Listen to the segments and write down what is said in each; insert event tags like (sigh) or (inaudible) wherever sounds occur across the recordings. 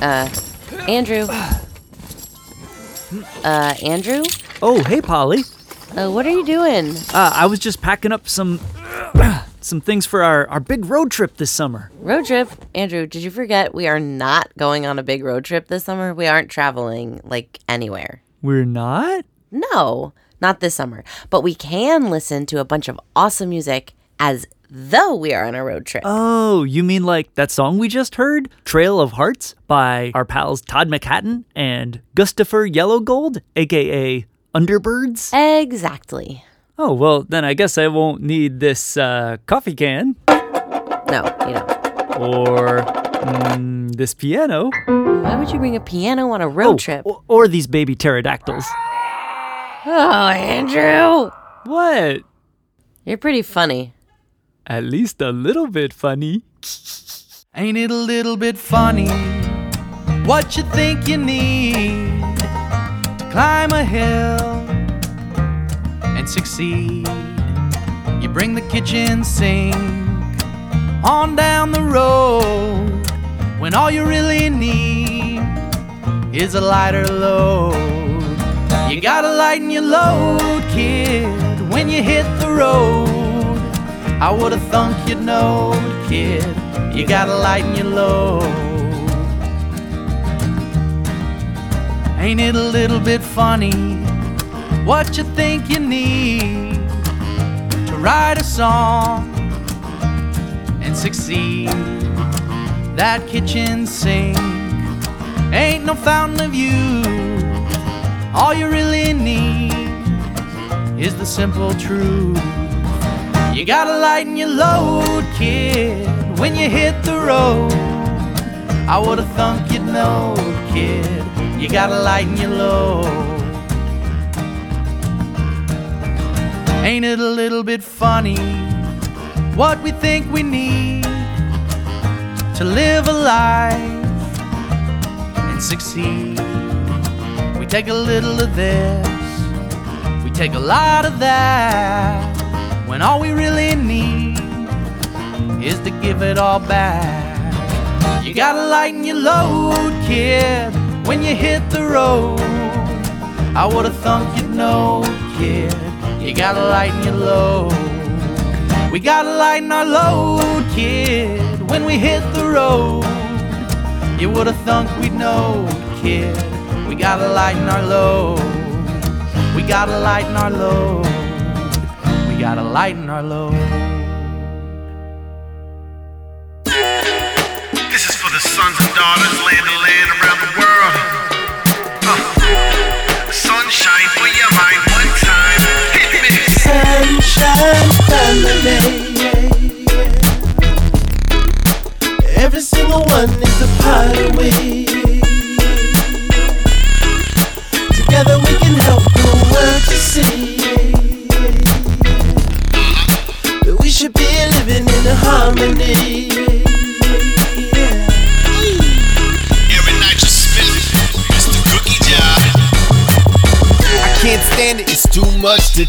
Uh, Andrew. Uh, Andrew? Oh, hey, Polly. Uh, what are you doing? Uh, I was just packing up some (clears throat) some things for our, our big road trip this summer. Road trip? Andrew, did you forget we are not going on a big road trip this summer? We aren't traveling, like, anywhere. We're not? No, not this summer. But we can listen to a bunch of awesome music as though we are on a road trip. Oh, you mean like that song we just heard, Trail of Hearts, by our pals Todd McHatton and Gustafer Yellowgold, aka Underbirds? Exactly. Oh, well, then I guess I won't need this uh, coffee can No, you don't. or mm, this piano. Why would you bring a piano on a road Oh, trip? Or, or these baby pterodactyls. Oh, Andrew! What? You're pretty funny. At least a little bit funny. Ain't it a little bit funny what you think you need to climb a hill and succeed? You bring the kitchen sink on down the road when all you really need is a lighter load. You gotta lighten your load, kid, when you hit the road. I would've thunk you'd know, kid. You gotta lighten your load. Ain't it a little bit funny what you think you need to write a song and succeed? That kitchen sink ain't no fountain of youth. All you really need is the simple truth. You gotta lighten your load, kid, when you hit the road. I would've thunk you'd know, kid. You gotta lighten your load. Ain't it a little bit funny what we think we need to live a life and succeed? We take a little of this, we take a lot of that, when all we really need is to give it all back. You gotta lighten your load, kid, when you hit the road. I would've thunk you'd know, kid. You gotta lighten your load. We gotta lighten our load, kid, when we hit the road. You would've thunk we'd know, kid. We gotta lighten our load. We gotta lighten our load. Gotta lighten our load.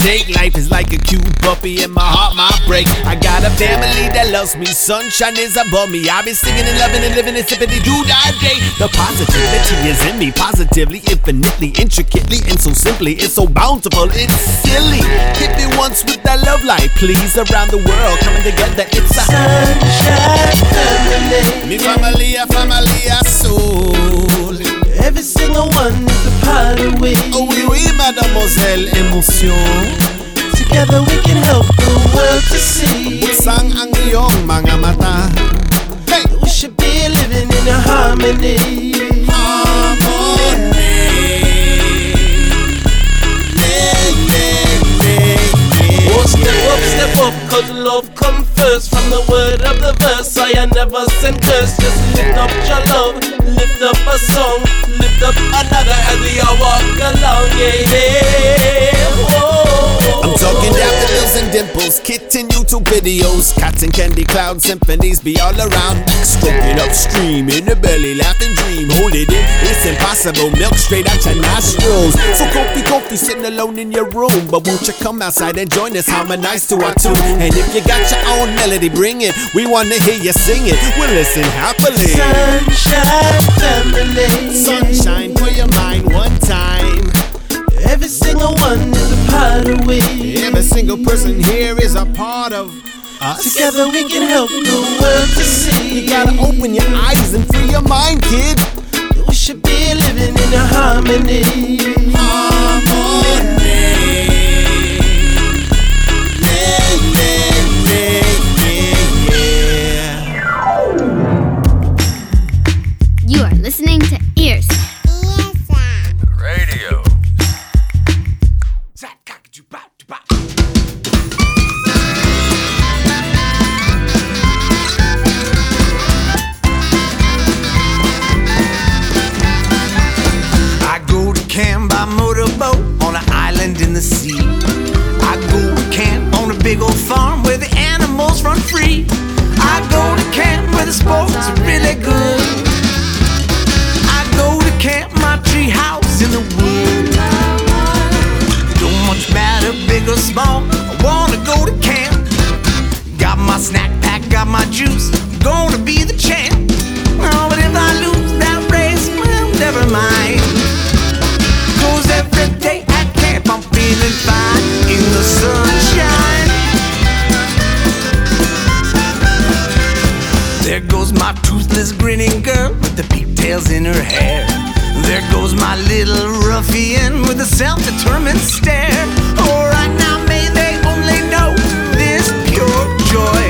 Take. Life is like a cute puppy and my heart might break. I got a family that loves me, sunshine is above me. I've been singing and loving and living and sipping the do die day. The positivity is in me, positively, infinitely, intricately, and so simply. It's so bountiful, it's silly. Hit me once with that love light, please. Around the world, coming together, it's a Sunshine family. Mi familia, familia soul. Every single one is a part of oh, we. Oh oui, oui, mademoiselle, émotion. Together we can help the world to see Sang ang iyong mga mata. Hey! we should be living in a harmony. Oh, step up, step up, cause love come first. From the word of the verse, I am never send curse. Just lift up your love, lift up a song, lift up another as we all walk along. Yeah, yeah. Oh, oh, oh. Whoa. Dimples, kitten YouTube videos, cotton candy cloud symphonies be all around. Stroking upstream in the belly, laughing dream, hold it in. It's impossible, milk straight out your nostrils. So comfy, comfy, sitting alone in your room, but won't you come outside and join us? Harmonize to our tune. And if you got your own melody, bring it. We wanna hear you sing it. We'll listen happily. Sunshine family. Sunshine for your mind one time. Every single one is a part of we. Every single person here is a part of us. Together we can help the world to see. You gotta open your eyes and free your mind, kid. We should be living in a harmony. You got my juice. I'm gonna be the champ. Oh, but if I lose that race, well, never mind. Cause every day at camp I'm feeling fine in the sunshine. There goes my toothless grinning girl with the pigtails in her hair. There goes my little ruffian with a self-determined stare. Oh, right now may they only know this pure joy.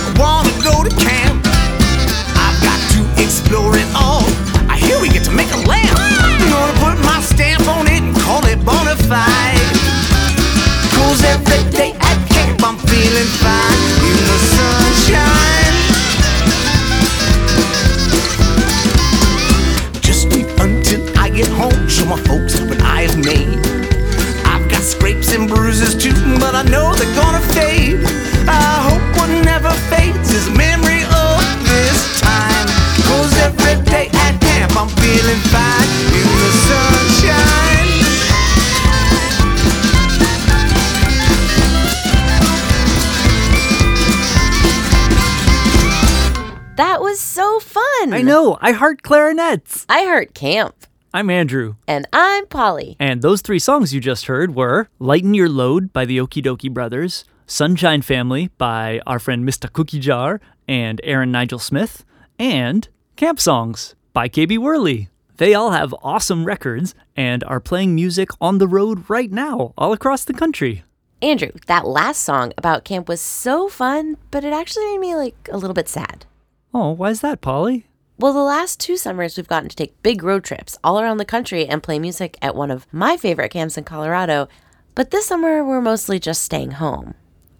I know, I heart clarinets. I heart camp. I'm Andrew. And I'm Polly. And those three songs you just heard were Lighten Your Load by the Okee Dokee Brothers, Sunshine Family by our friend Mista Cookie Jar and Aaron Nigel Smith, and Camp Songs by KB Whirly. They all have awesome records and are playing music on the road right now, all across the country. Andrew, that last song about camp was so fun, but it actually made me like a little bit sad. Oh, why is that, Polly? Well, the last two summers we've gotten to take big road trips all around the country and play music at one of my favorite camps in Colorado, but this summer we're mostly just staying home.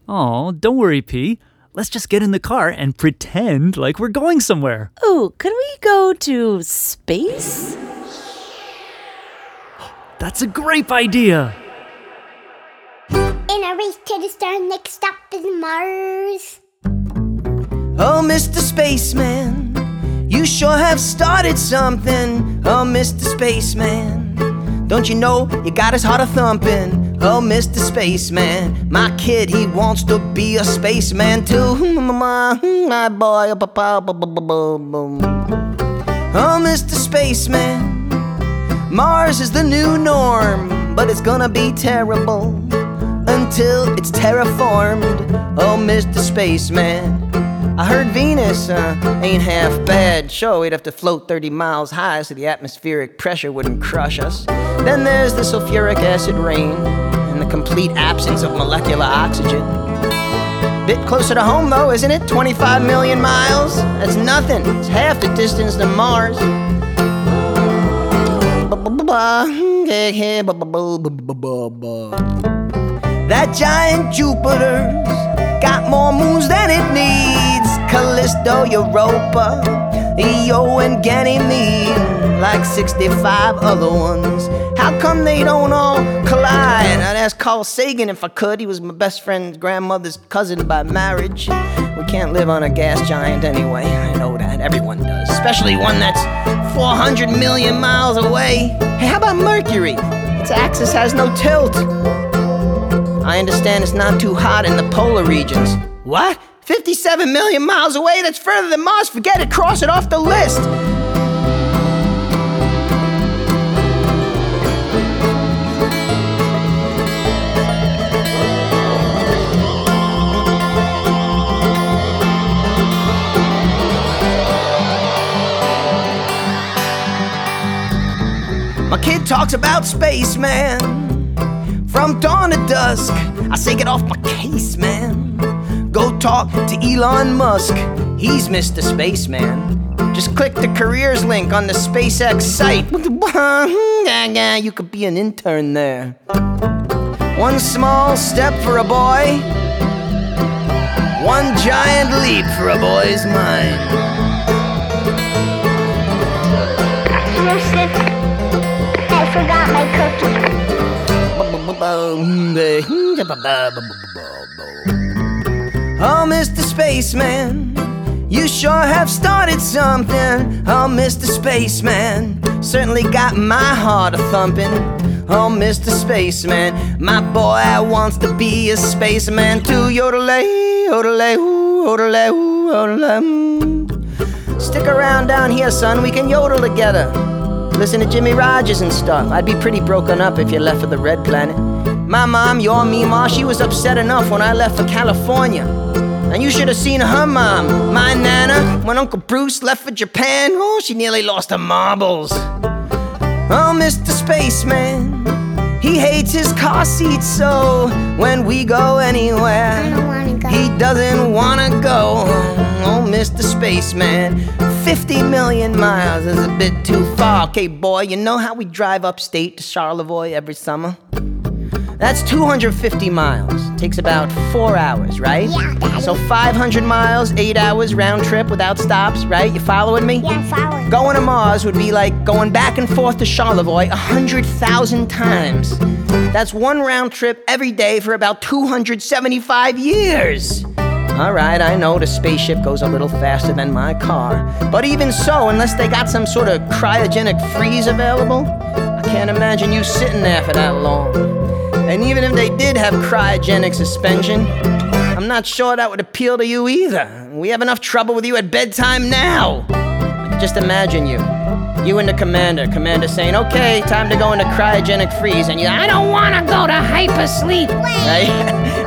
Oh, don't worry, P. Let's just get in the car and pretend like we're going somewhere. Ooh, could we go to space? (gasps) That's a great idea. In a race to the star, next stop is Mars. Oh, Mr. Spaceman, you sure have started something. Oh, Mr. Spaceman, don't you know you got his heart a thumping? Oh, Mr. Spaceman, my kid, he wants to be a spaceman too. (laughs) My, boy. Oh, Mr. Spaceman, Mars is the new norm, but it's gonna be terrible until it's terraformed. Oh, Mr. Spaceman. I heard Venus uh, ain't half bad. Sure, we'd have to float 30 miles high so the atmospheric pressure wouldn't crush us. Then there's the sulfuric acid rain and the complete absence of molecular oxygen. Bit closer to home though, isn't it? 25 million miles? That's nothing. It's half the distance to Mars. That giant Jupiter's got more moons than it needs. Callisto, Europa, Io, and Ganymede, like 65 other ones. How come they don't all collide? I'd ask Carl Sagan if I could. He was my best friend's grandmother's cousin by marriage. We can't live on a gas giant anyway. I know that. Everyone does. Especially one that's 400 million miles away. Hey, how about Mercury? Its axis has no tilt. I understand it's not too hot in the polar regions. What? 57 million miles away? That's further than Mars. Forget it. Cross it off the list. My kid talks about spaceman. From dawn to dusk, I say get off my case, man. Go talk to Elon Musk, he's Mr. Spaceman. Just click the careers link on the SpaceX site. (laughs) you could be an intern there. One small step for a boy, one giant leap for a boy's mind. I forgot my cookie. Oh, Mr. Spaceman, you sure have started something. Oh, Mr. Spaceman, certainly got my heart a thumping. Oh, Mr. Spaceman, my boy wants to be a spaceman too. Yodelay, yodelay, ooh, yodelay, ooh, yodelay. Stick around down here, son. We can yodel together. Listen to Jimmie Rodgers and stuff. I'd be pretty broken up if you left for the Red Planet. My mom, your Mima, she was upset enough when I left for California. And you should have seen her mom, my Nana, when Uncle Bruce left for Japan. Oh, she nearly lost her marbles. Oh, Mr. Spaceman, he hates his car seat so when we go anywhere, he doesn't wanna go oh, Mr. Spaceman. 50 million miles is a bit too far. Okay, boy, you know how we drive upstate to Charlevoix every summer? That's 250 miles. Takes about four hours, right? Yeah, Daddy. So 500 miles, eight hours round trip without stops, right? You following me? Yeah, following. Going to Mars would be like going back and forth to Charlevoix hundred thousand times. That's one round trip every day for about 275 years. All right, I know the spaceship goes a little faster than my car. But even so, unless they got some sort of cryogenic freeze available, I can't imagine you sitting there for that long. And even if they did have cryogenic suspension, I'm not sure that would appeal to you either. We have enough trouble with you at bedtime now. Just imagine you. You and the commander. Commander saying, okay, time to go into cryogenic freeze. And you, I don't want to go to hypersleep. Right?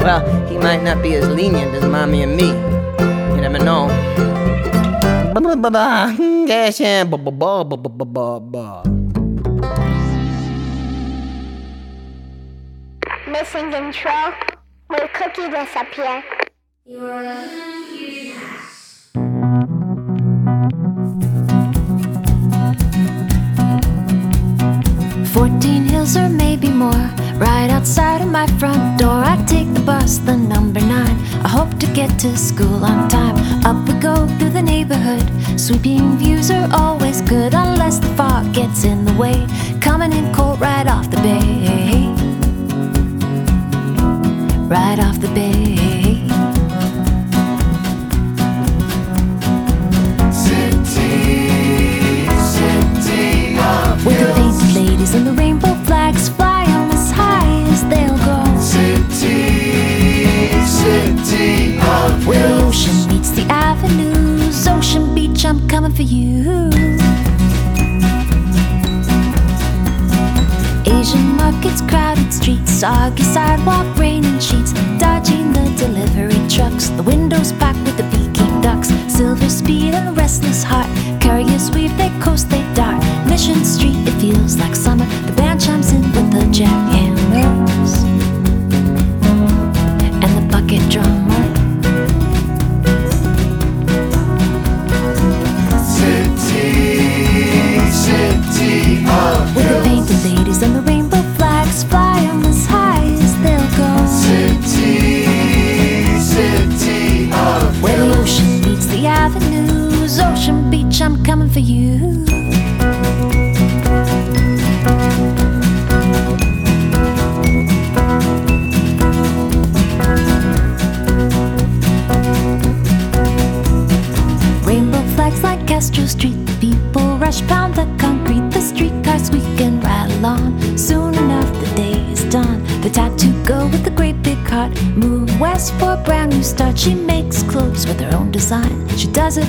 (laughs) well, he might not be as lenient as mommy and me. You never know. (laughs) Yeah. Missing control. Will cookie disappear? Fourteen hills or maybe more. Right outside of my front door, I take the bus, the number nine. I hope to get to school on time. Up we go through the neighborhood. Sweeping views are always good unless the fog gets in the way. Coming in cold right off the bay. Right off the bay.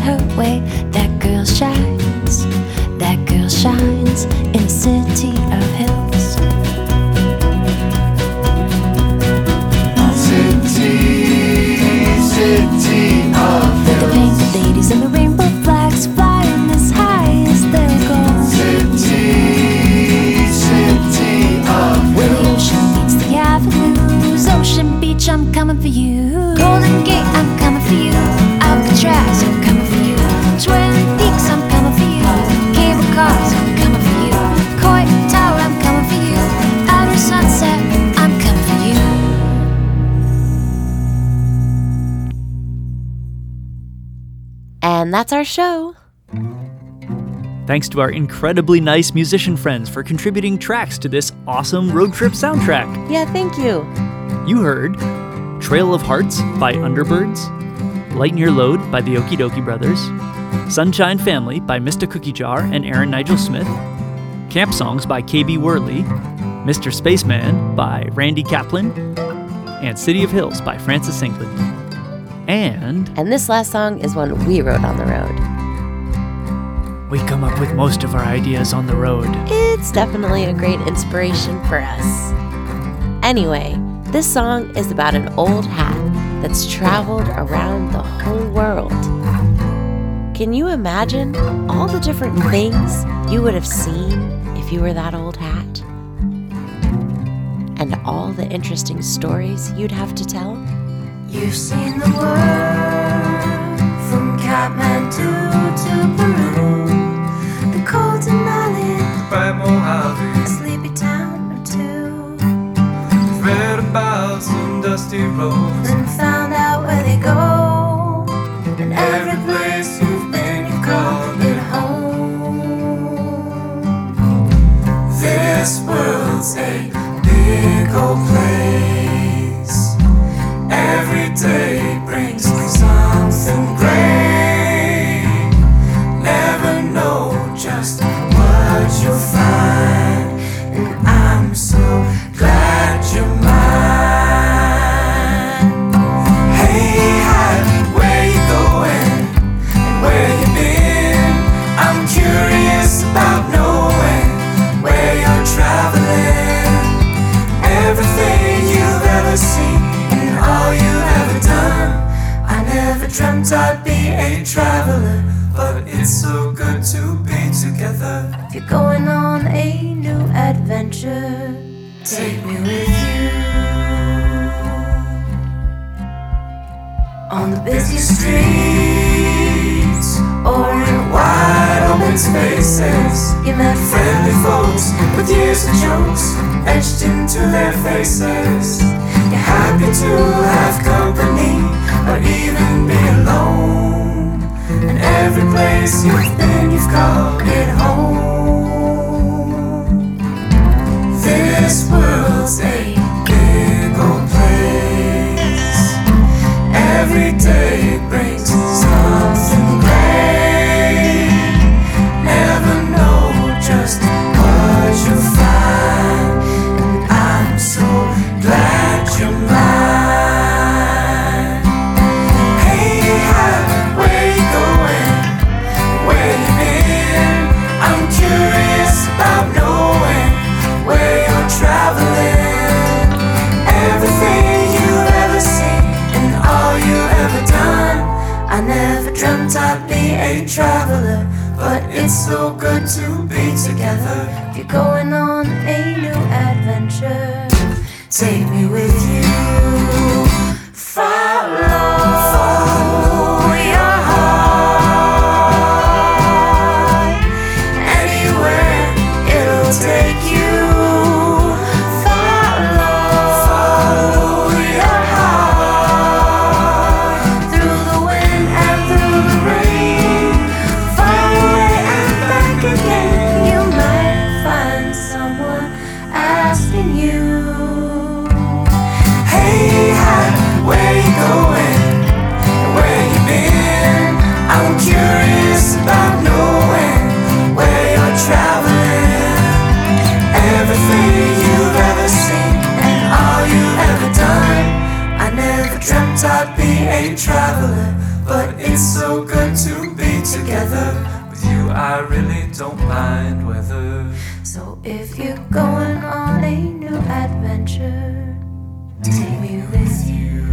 Her way. That girl shines. That girl shines in a city of hills. City, city of With the painted ladies and the rainbow flags flying as high as they'll go. Where the ocean meets the avenues, Ocean Beach, I'm coming for you. That's our show. Thanks to our incredibly nice musician friends for contributing tracks to this awesome road trip soundtrack. Yeah, thank you. You heard Trail of Hearts by Underbirds, Lighten Your Load by the Okee Dokee Brothers, Sunshine Family by Mista Cookie Jar and Aaron Nigel Smith, Camp Songs by KB Whirly, Mr. Spaceman by Randy Kaplan, and City of Hills by Frances England. And And this last song is one we wrote on the road. we come up with most of our ideas on the road. It's definitely a great inspiration for us. Anyway, this song is about an old hat that's traveled around the whole world. Can you imagine all the different things you would have seen if you were that old hat? And all the interesting stories you'd have to tell? You've seen the world from Kathmandu to Peru, the cold Denali, By Mojave, a sleepy town or two. read about some dusty roads. and found out where they go, and every place you've been, you called it home. This world's a big old place. Day etched into their faces. You're happy to have company or even be alone. And every place you've been, you've called it home. This world's a big old place. Every day brings together. If going? Where you been? I'm curious about knowing where you're traveling. Everything you've ever seen and all you've ever done. I never dreamt I'd be a traveler, but it's so good to be together. With you, I really don't mind weather. So if you're going on a new adventure, take me with you.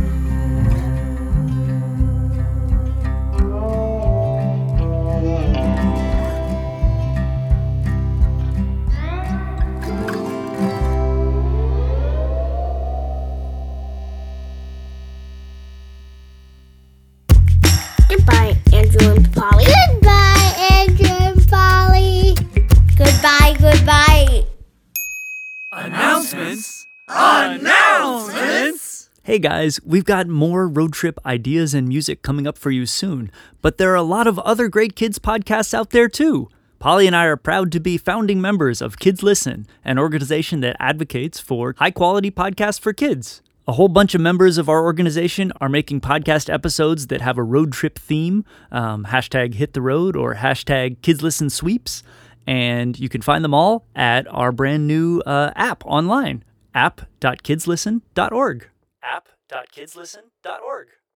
Polly. Goodbye, Andrew and Polly. Goodbye, goodbye. Announcements? Announcements? Hey guys, we've got more road trip ideas and music coming up for you soon, but there are a lot of other great kids podcasts out there too. Polly and I are proud to be founding members of Kids Listen, an organization that advocates for high quality podcasts for kids. A whole bunch of members of our organization are making podcast episodes that have a road trip theme, um, hashtag hit the road or hashtag kids listen sweeps. And you can find them all at our brand new uh, app online, app.kidslisten.org. app.kidslisten.org.